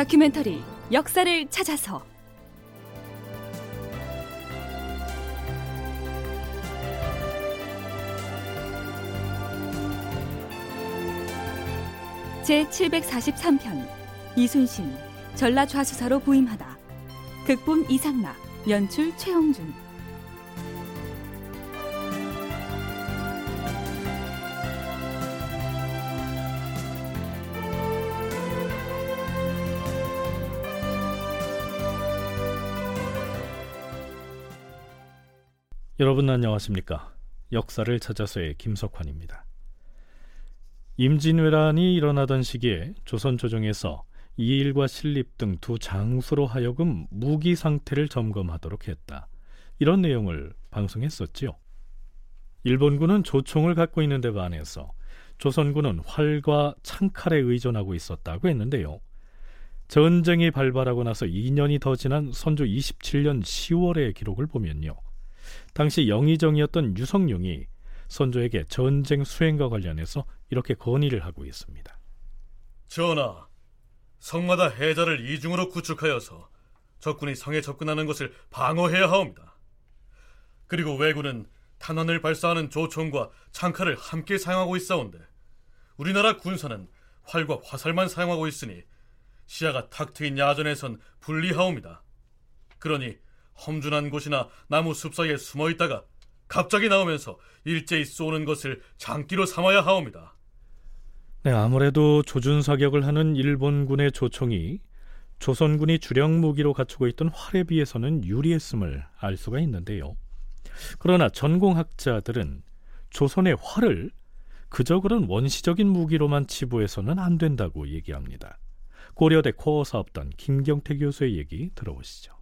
다큐멘터리 역사를 찾아서. 제 743편 이순신 전라 좌수사로 부임하다. 극본 이상락 연출 최홍준 여러분 안녕하십니까? 역사를 찾아서의 김석환입니다. 임진왜란이 일어나던 시기에 조선 조정에서 이일과 신립 등 두 장수로 하여금 무기 상태를 점검하도록 했다. 이런 내용을 방송했었지요. 일본군은 조총을 갖고 있는 데 반해서 조선군은 활과 창칼에 의존하고 있었다고 했는데요. 전쟁이 발발하고 나서 2년이 더 지난 선조 27년 10월의 기록을 보면요. 당시 영의정이었던 유성룡이 선조에게 전쟁 수행과 관련해서 이렇게 건의를 하고 있습니다. 전하, 성마다 해자를 이중으로 구축하여서 적군이 성에 접근하는 것을 방어해야 하옵니다. 그리고 왜군은 탄환을 발사하는 조총과 창칼을 함께 사용하고 있사온데 우리나라 군사는 활과 화살만 사용하고 있으니 시야가 탁 트인 야전에선 불리하옵니다. 그러니 험준한 곳이나 나무 숲 사이에 숨어 있다가 갑자기 나오면서 일제히 쏘는 것을 장기로 삼아야 하옵니다. 네, 아무래도 조준 사격을 하는 일본군의 조총이 조선군이 주력 무기로 갖추고 있던 활에 비해서는 유리했음을 알 수가 있는데요. 그러나 전공학자들은 조선의 활을 그저 그런 원시적인 무기로만 치부해서는 안 된다고 얘기합니다. 고려대 코어 사업단 김경태 교수의 얘기 들어보시죠.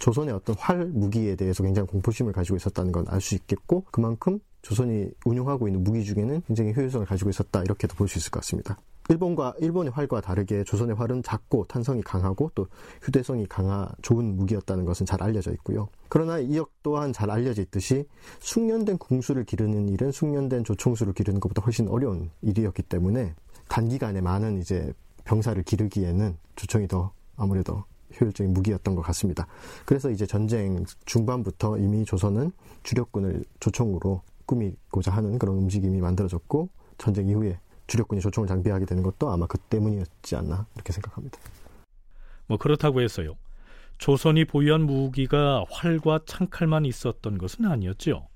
조선의 어떤 활 무기에 대해서 굉장히 공포심을 가지고 있었다는 건 알 수 있겠고 그만큼 조선이 운용하고 있는 무기 중에는 굉장히 효율성을 가지고 있었다 이렇게도 볼 수 있을 것 같습니다. 일본과 일본의 활과 다르게 조선의 활은 작고 탄성이 강하고 또 휴대성이 강한 좋은 무기였다는 것은 잘 알려져 있고요. 그러나 이 역 또한 잘 알려져 있듯이 숙련된 궁수를 기르는 일은 숙련된 조총수를 기르는 것보다 훨씬 어려운 일이었기 때문에 단기간에 많은 이제 병사를 기르기에는 조총이 더 아무래도 효율적인 무기였던 것 같습니다. 그래서 이제 전쟁 중반부터 이미 조선은 주력군을 조총으로 꾸미고자 하는 그런 움직임이 만들어졌고 전쟁 이후에 주력군이 조총을 장비하게 되는 것도 아마 그 때문이었지 않나 이렇게 생각합니다. 뭐 그렇다고 해서요. 조선이 보유한 무기가 활과 창칼만 있었던 것은 아니었죠.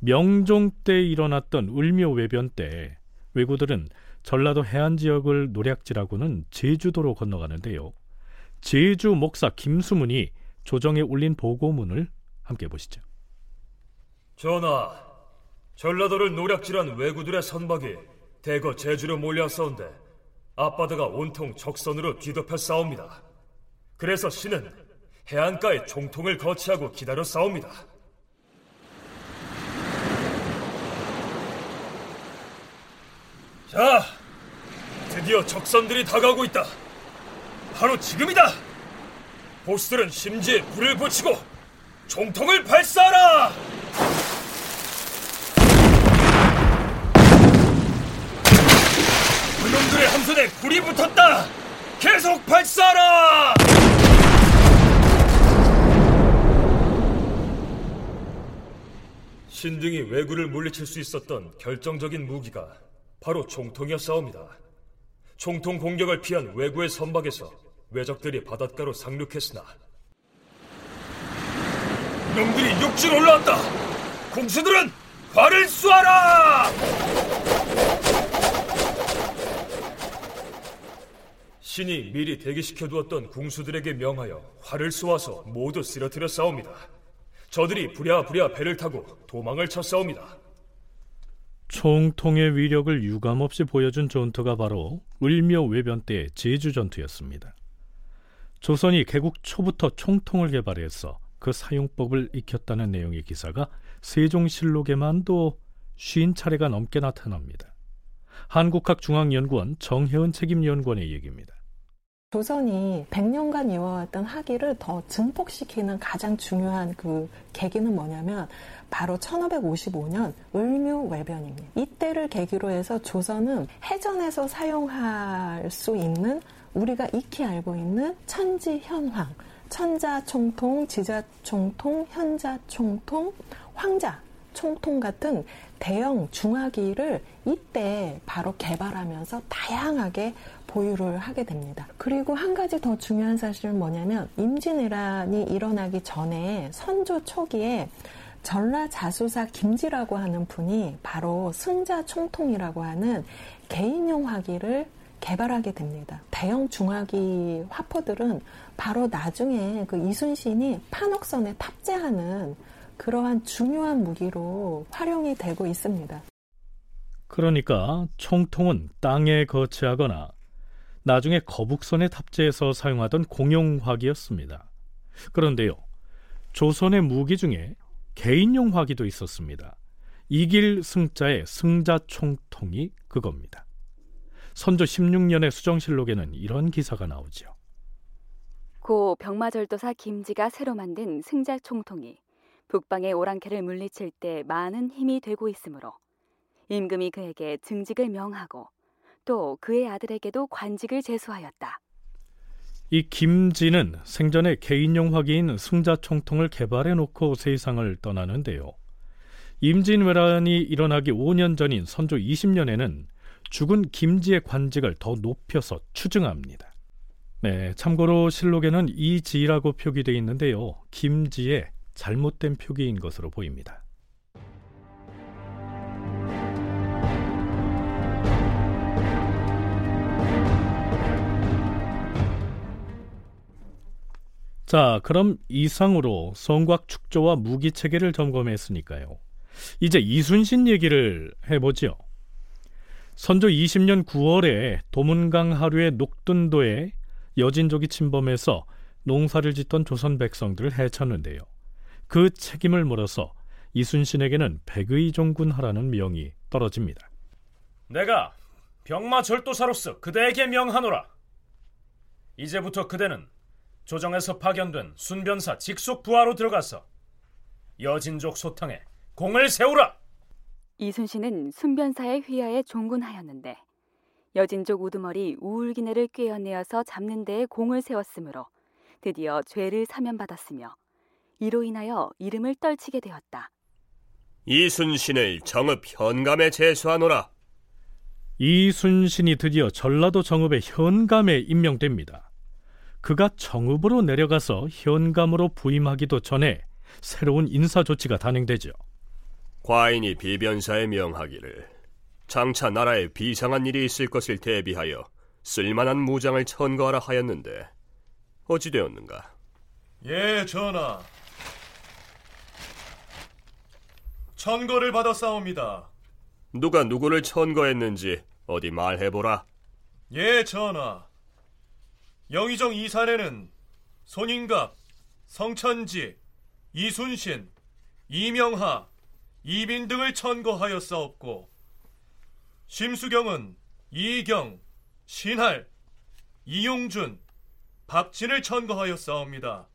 명종 때 일어났던 을묘 외변 때 왜구들은 전라도 해안 지역을 노략질하고는 제주도로 건너가는데요. 제주 목사 김수문이 조정에 올린 보고문을 함께 보시죠. 전하, 전라도를 노략질한 왜구들의 선박이 대거 제주로 몰려왔사온데 앞바다가 온통 적선으로 뒤덮여 싸웁니다. 그래서 신은 해안가에 종통을 거치하고 기다려 싸웁니다. 자, 드디어 적선들이 다가오고 있다. 바로 지금이다! 보스들은 심지에 불을 붙이고 종통을 발사하라! 그놈들의 함선에 불이 붙었다! 계속 발사하라! 신등이 왜구를 물리칠 수 있었던 결정적인 무기가 바로 종통이었사옵니다. 총통 공격을 피한 왜구의 선박에서 왜적들이 바닷가로 상륙했으나 놈들이 육지로 올라왔다! 공수들은 활을 쏘아라! 신이 미리 대기시켜 두었던 궁수들에게 명하여 활을 쏘아서 모두 쓰러뜨려 싸웁니다. 저들이 부랴부랴 배를 타고 도망을 쳐 싸웁니다. 총통의 위력을 유감없이 보여준 전투가 바로 을묘 외변 때 제주 전투였습니다. 조선이 개국 초부터 총통을 개발해서 그 사용법을 익혔다는 내용의 기사가 세종실록에만도 쉰 차례가 넘게 나타납니다. 한국학중앙연구원 정혜은 책임연구원의 얘기입니다. 조선이 100년간 이어왔던 학위를 더 증폭시키는 가장 중요한 그 계기는 뭐냐면 바로 1555년 을묘 외변입니다. 이때를 계기로 해서 조선은 해전에서 사용할 수 있는 우리가 익히 알고 있는 천지현황, 천자총통, 지자총통, 현자총통, 황자 총통 같은 대형 중화기를 이때 바로 개발하면서 다양하게 보유를 하게 됩니다. 그리고 한 가지 더 중요한 사실은 뭐냐면 임진왜란이 일어나기 전에 선조 초기에 전라자수사 김지라고 하는 분이 바로 승자총통이라고 하는 개인용 화기를 개발하게 됩니다. 대형 중화기 화포들은 바로 나중에 그 이순신이 판옥선에 탑재하는 그러한 중요한 무기로 활용이 되고 있습니다. 그러니까 총통은 땅에 거치하거나 나중에 거북선에 탑재해서 사용하던 공용화기였습니다. 그런데요, 조선의 무기 중에 개인용 화기도 있었습니다. 이길 승자의 승자 총통이 그겁니다. 선조 16년의 수정실록에는 이런 기사가 나오죠. 고 병마절도사 김지가 새로 만든 승자 총통이 북방의 오랑캐를 물리칠 때 많은 힘이 되고 있으므로 임금이 그에게 증직을 명하고 또 그의 아들에게도 관직을 제수하였다. 이 김지는 생전에 개인용 화기인 승자총통을 개발해 놓고 세상을 떠나는데요. 임진왜란이 일어나기 5년 전인 선조 20년에는 죽은 김지의 관직을 더 높여서 추증합니다. 네, 참고로 실록에는 이지라고 표기되어 있는데요. 김지의 잘못된 표기인 것으로 보입니다. 자, 그럼 이상으로 성곽 축조와 무기 체계를 점검했으니까요. 이제 이순신 얘기를 해보죠. 선조 20년 9월에 도문강 하류의 녹둔도에 여진족이 침범해서 농사를 짓던 조선 백성들을 해쳤는데요. 그 책임을 물어서 이순신에게는 백의종군하라는 명이 떨어집니다. 내가 병마 절도사로서 그대에게 명하노라. 이제부터 그대는 조정에서 파견된 순변사 직속 부하로 들어가서 여진족 소탕에 공을 세우라. 이순신은 순변사의 휘하에 종군하였는데 여진족 우두머리 우울기내를 꿰어내어서 잡는 데에 공을 세웠으므로 드디어 죄를 사면받았으며 이로 인하여 이름을 떨치게 되었다. 이순신을 정읍 현감에 제수하노라. 이순신이 드디어 전라도 정읍의 현감에 임명됩니다. 그가 정읍으로 내려가서 현감으로 부임하기도 전에 새로운 인사 조치가 단행되죠. 과인이 비변사에 명하기를 장차 나라에 비상한 일이 있을 것을 대비하여 쓸만한 무장을 천거하라 하였는데 어찌 되었는가? 예, 전하. 천거를 받아 싸웁니다. 누가 누구를 천거했는지 어디 말해보라. 예, 전하. 영의정 이산에는 손인갑, 성천지, 이순신, 이명하, 이빈 등을 천거하였사옵고 심수경은 이경, 신할, 이용준, 박진을 천거하였사옵니다.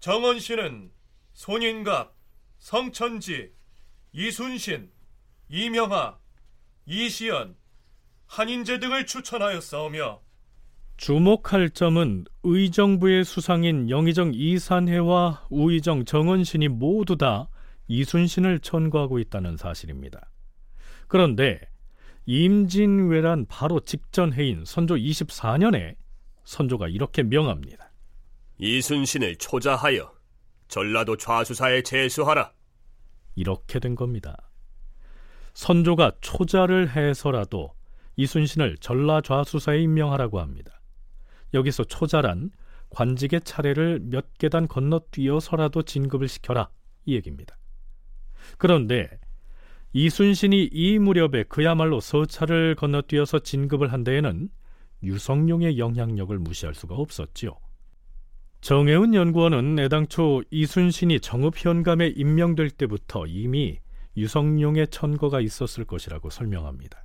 정원 씨는 손인갑, 성천지, 이순신, 이명하, 이시연, 한인재 등을 추천하였사오며 주목할 점은 의정부의 수상인 영의정 이산해와 우의정 정원신이 모두 다 이순신을 천거하고 있다는 사실입니다. 그런데 임진왜란 바로 직전 해인 선조 24년에 선조가 이렇게 명합니다. 이순신을 초자하여 전라도 좌수사에 제수하라. 이렇게 된 겁니다. 선조가 초자를 해서라도 이순신을 전라 좌수사에 임명하라고 합니다. 여기서 초자란 관직의 차례를 몇 계단 건너뛰어서라도 진급을 시켜라 이 얘기입니다. 그런데 이순신이 이 무렵에 그야말로 서차를 건너뛰어서 진급을 한 데에는 유성룡의 영향력을 무시할 수가 없었지요. 정혜운 연구원은 애당초 이순신이 정읍현감에 임명될 때부터 이미 유성룡의 천거가 있었을 것이라고 설명합니다.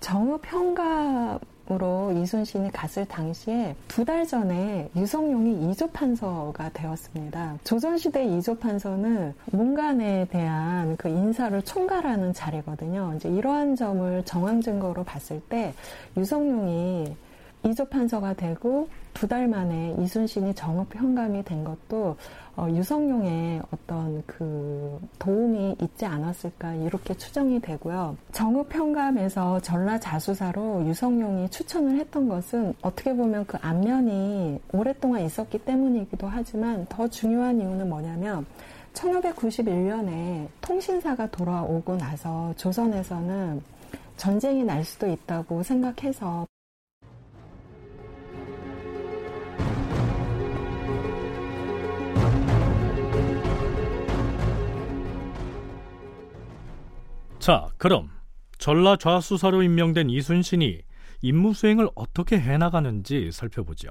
정읍 현감으로 이순신이 갔을 당시에 두 달 전에 유성룡이 이조 판서가 되었습니다. 조선시대 이조 판서는 문간에 대한 그 인사를 총괄하는 자리거든요. 이제 이러한 점을 정황 증거로 봤을 때 유성룡이 이조 판서가 되고 두 달 만에 이순신이 정읍 현감이 된 것도 어, 유성룡의 어떤 그 도움이 있지 않았을까 이렇게 추정이 되고요. 정읍 현감에서 전라 자수사로 유성룡이 추천을 했던 것은 어떻게 보면 그 안면이 오랫동안 있었기 때문이기도 하지만 더 중요한 이유는 뭐냐면 1591년에 통신사가 돌아오고 나서 조선에서는 전쟁이 날 수도 있다고 생각해서 자, 그럼 전라 좌수사로 임명된 이순신이 임무 수행을 어떻게 해나가는지 살펴보죠.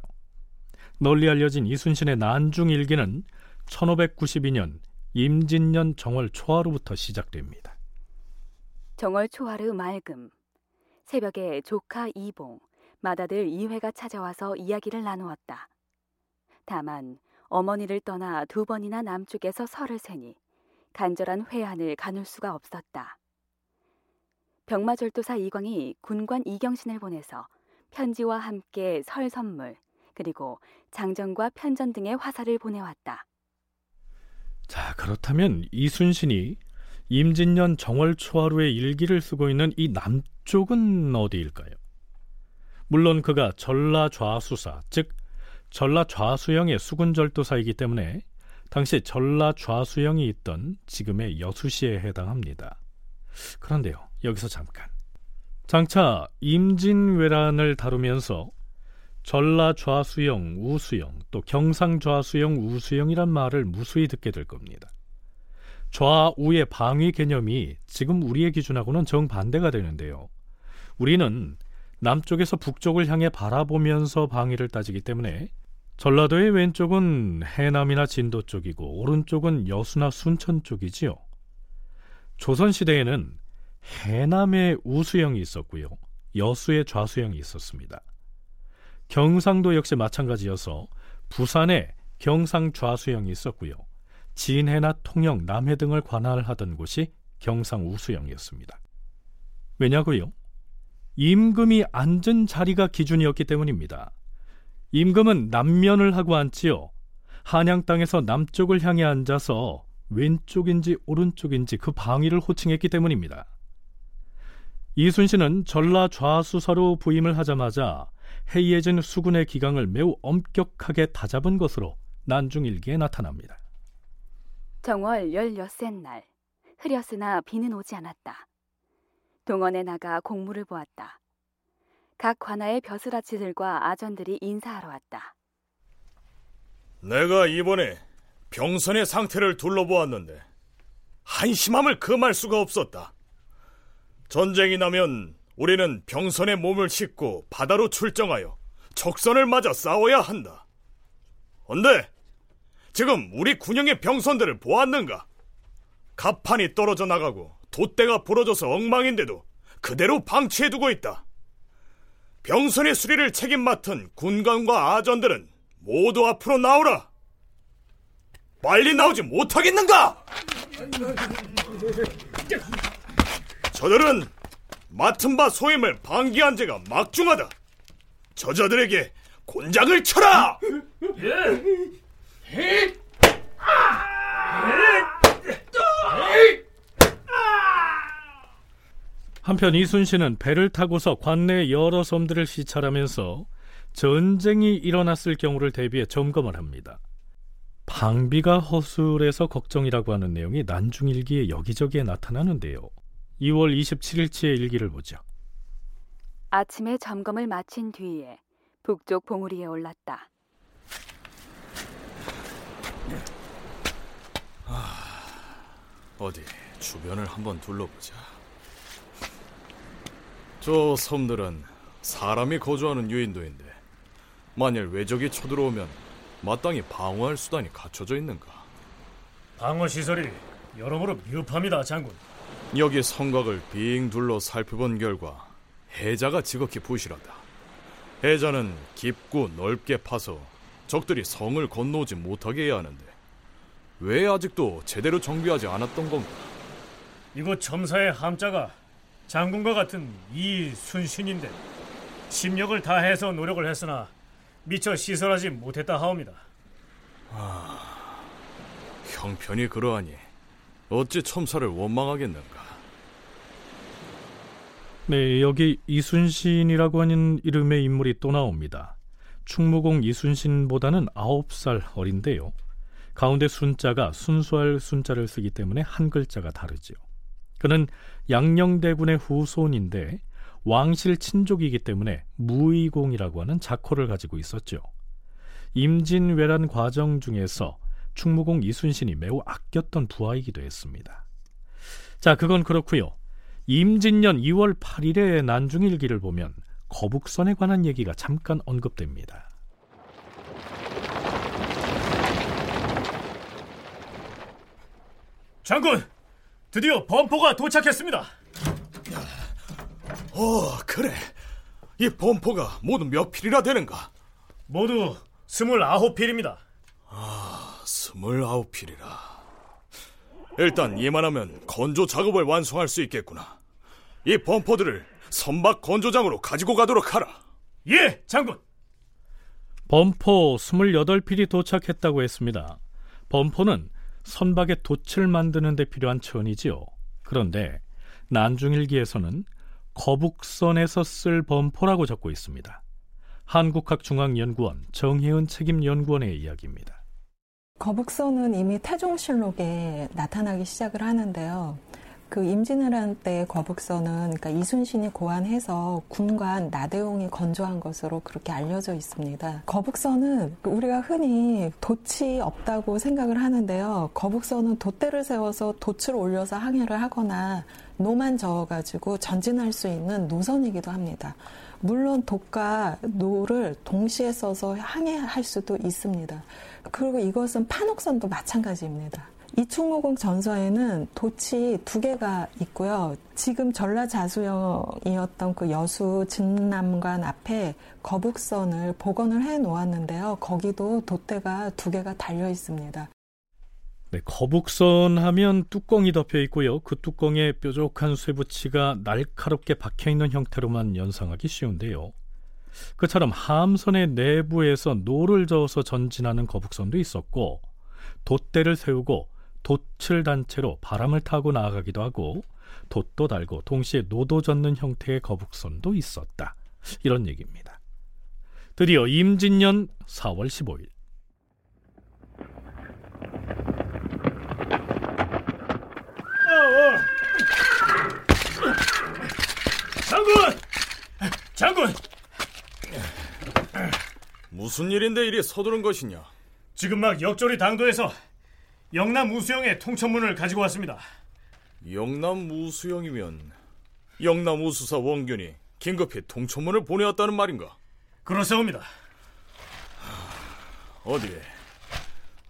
널리 알려진 이순신의 난중 일기는 1592년 임진년 정월 초하루부터 시작됩니다. 정월 초하루 맑음 새벽에 조카 이봉, 맏아들 이회가 찾아와서 이야기를 나누었다. 다만 어머니를 떠나 두 번이나 남쪽에서 설을 세니 간절한 회한을 가눌 수가 없었다. 병마절도사 이광이 군관 이경신을 보내서 편지와 함께 설 선물 그리고 장전과 편전 등의 화살을 보내왔다. 자, 그렇다면 이순신이 임진년 정월 초하루의 일기를 쓰고 있는 이 남쪽은 어디일까요? 물론 그가 전라 좌수사, 즉 전라 좌수영의 수군절도사이기 때문에 당시 전라 좌수영이 있던 지금의 여수시에 해당합니다. 그런데요, 여기서 잠깐. 장차 임진왜란을 다루면서 전라 좌수영, 우수영, 또 경상 좌수영, 우수영이란 말을 무수히 듣게 될 겁니다. 좌우의 방위 개념이 지금 우리의 기준하고는 정반대가 되는데요. 우리는 남쪽에서 북쪽을 향해 바라보면서 방위를 따지기 때문에 전라도의 왼쪽은 해남이나 진도 쪽이고 오른쪽은 여수나 순천 쪽이지요. 조선시대에는 해남에 우수영이 있었고요. 여수에 좌수영이 있었습니다. 경상도 역시 마찬가지여서 부산에 경상 좌수영이 있었고요. 진해나 통영, 남해 등을 관할하던 곳이 경상 우수영이었습니다. 왜냐고요? 임금이 앉은 자리가 기준이었기 때문입니다. 임금은 남면을 하고 앉지요. 한양 땅에서 남쪽을 향해 앉아서 왼쪽인지 오른쪽인지 그 방위를 호칭했기 때문입니다. 이순신은 전라 좌수사로 부임을 하자마자 해이해진 수군의 기강을 매우 엄격하게 다잡은 것으로 난중일기에 나타납니다. 정월 열여섯 날 흐렸으나 비는 오지 않았다. 동원에 나가 공무를 보았다. 각 관아의 벼슬아치들과 아전들이 인사하러 왔다. 내가 이번에 병선의 상태를 둘러보았는데 한심함을 금할 수가 없었다. 전쟁이 나면 우리는 병선에 몸을 싣고 바다로 출정하여 적선을 맞아 싸워야 한다. 언데 지금 우리 군영의 병선들을 보았는가? 갑판이 떨어져 나가고 돛대가 부러져서 엉망인데도 그대로 방치해두고 있다. 병선의 수리를 책임 맡은 군관과 아전들은 모두 앞으로 나오라. 빨리 나오지 못하겠는가? 저들은 맡은 바 소임을 방기한 죄가 막중하다. 저자들에게 곤장을 쳐라! 한편 이순신은 배를 타고서 관내 여러 섬들을 시찰하면서 전쟁이 일어났을 경우를 대비해 점검을 합니다. 방비가 허술해서 걱정이라고 하는 내용이 난중일기에 여기저기에 나타나는데요. 2월 27일치의 일기를 보죠. 아침에 점검을 마친 뒤에 북쪽 봉우리에 올랐다. 어디 주변을 한번 둘러보자. 저 섬들은 사람이 거주하는 유인도인데 만일 외적이 쳐들어오면 마땅히 방어할 수단이 갖춰져 있는가? 방어 시설이 여러모로 미흡합니다, 장군. 여기 성곽을 빙 둘러 살펴본 결과 해자가 지극히 부실하다. 해자는 깊고 넓게 파서 적들이 성을 건너오지 못하게 해야 하는데 왜 아직도 제대로 정비하지 않았던 건가? 이곳 점사의 함자가 장군과 같은 이순신인데 심력을 다해서 노력을 했으나 미처 시설하지 못했다 하옵니다. 형편이 그러하니 어찌 첨사를 원망하겠는가? 네, 여기 이순신이라고 하는 이름의 인물이 또 나옵니다. 충무공 이순신보다는 9살 어린데요. 가운데 순자가 순수할 순자를 쓰기 때문에 한 글자가 다르지요. 그는 양녕대군의 후손인데 왕실 친족이기 때문에 무의공이라고 하는 자코를 가지고 있었죠. 임진왜란 과정 중에서 충무공 이순신이 매우 아꼈던 부하이기도 했습니다. 자, 그건 그렇고요. 임진년 2월 8일의 난중일기를 보면 거북선에 관한 얘기가 잠깐 언급됩니다. 장군, 드디어 범포가 도착했습니다. 어, 그래. 이 범포가 모두 몇 필이나 되는가? 모두 스물아홉 필입니다. 스물아홉 필이라. 일단 이만하면 건조 작업을 완성할 수 있겠구나. 이 범포들을 선박 건조장으로 가지고 가도록 하라. 예, 장군. 범포 28필이 도착했다고 했습니다. 범포는 선박의 돛을 만드는 데 필요한 천이지요. 그런데 난중일기에서는 거북선에서 쓸 범포라고 적고 있습니다. 한국학중앙연구원 정혜은 책임연구원의 이야기입니다. 거북선은 이미 태종실록에 나타나기 시작을 하는데요. 그 임진왜란 때 거북선은 그러니까 이순신이 고안해서 군관 나대용이 건조한 것으로 그렇게 알려져 있습니다. 거북선은 우리가 흔히 돛이 없다고 생각을 하는데요. 거북선은 돛대를 세워서 돛을 올려서 항해를 하거나 노만 저어가지고 전진할 수 있는 노선이기도 합니다. 물론 돛과 노를 동시에 써서 항해할 수도 있습니다. 그리고 이것은 판옥선도 마찬가지입니다. 이충무공 전서에는 돛이 두 개가 있고요. 지금 전라자수영이었던 그 여수 진남관 앞에 거북선을 복원을 해 놓았는데요. 거기도 돛대가 두 개가 달려 있습니다. 네, 거북선 하면 뚜껑이 덮여 있고요. 그 뚜껑에 뾰족한 쇠붙이가 날카롭게 박혀 있는 형태로만 연상하기 쉬운데요. 그처럼 함선의 내부에서 노를 저어서 전진하는 거북선도 있었고 돛대를 세우고 돛을 단 채로 바람을 타고 나아가기도 하고 돛도 달고 동시에 노도 젓는 형태의 거북선도 있었다. 이런 얘기입니다. 드디어 임진년 4월 15일 장군! 장군! 무슨 일인데 이리 서두른 것이냐? 지금 막 역조리 당도에서 영남 우수영의 통천문을 가지고 왔습니다. 영남 우수영이면 영남 우수사 원균이 긴급히 통천문을 보내왔다는 말인가? 그렇사옵니다. 어디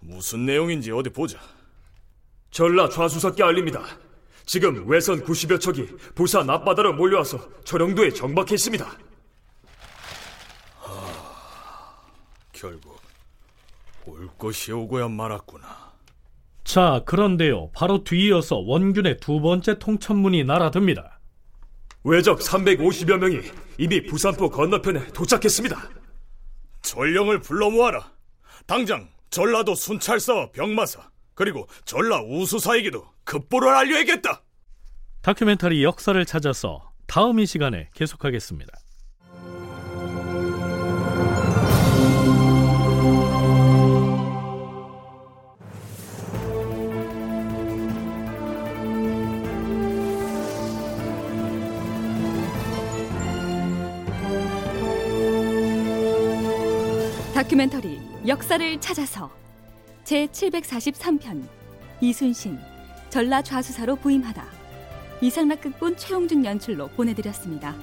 무슨 내용인지 어디 보자. 전라 좌수사께 알립니다. 지금 외선 90여 척이 부산 앞바다로 몰려와서 철영도에 정박해 있습니다. 결국 올 것이 오고야 말았구나. 자, 그런데요. 바로 뒤이어서 원균의 두 번째 통천문이 날아듭니다. 외적 350여 명이 이미 부산포 건너편에 도착했습니다. 전령을 불러 모아라. 당장 전라도 순찰사와 병마사 그리고 전라 우수사에게도 급보를 알려야겠다. 다큐멘터리 역사를 찾아서 다음 이 시간에 계속하겠습니다. 다큐멘터리 역사를 찾아서 제 743편 이순신 전라 좌수사로 부임하다 이상락 극본 최용준 연출로 보내드렸습니다.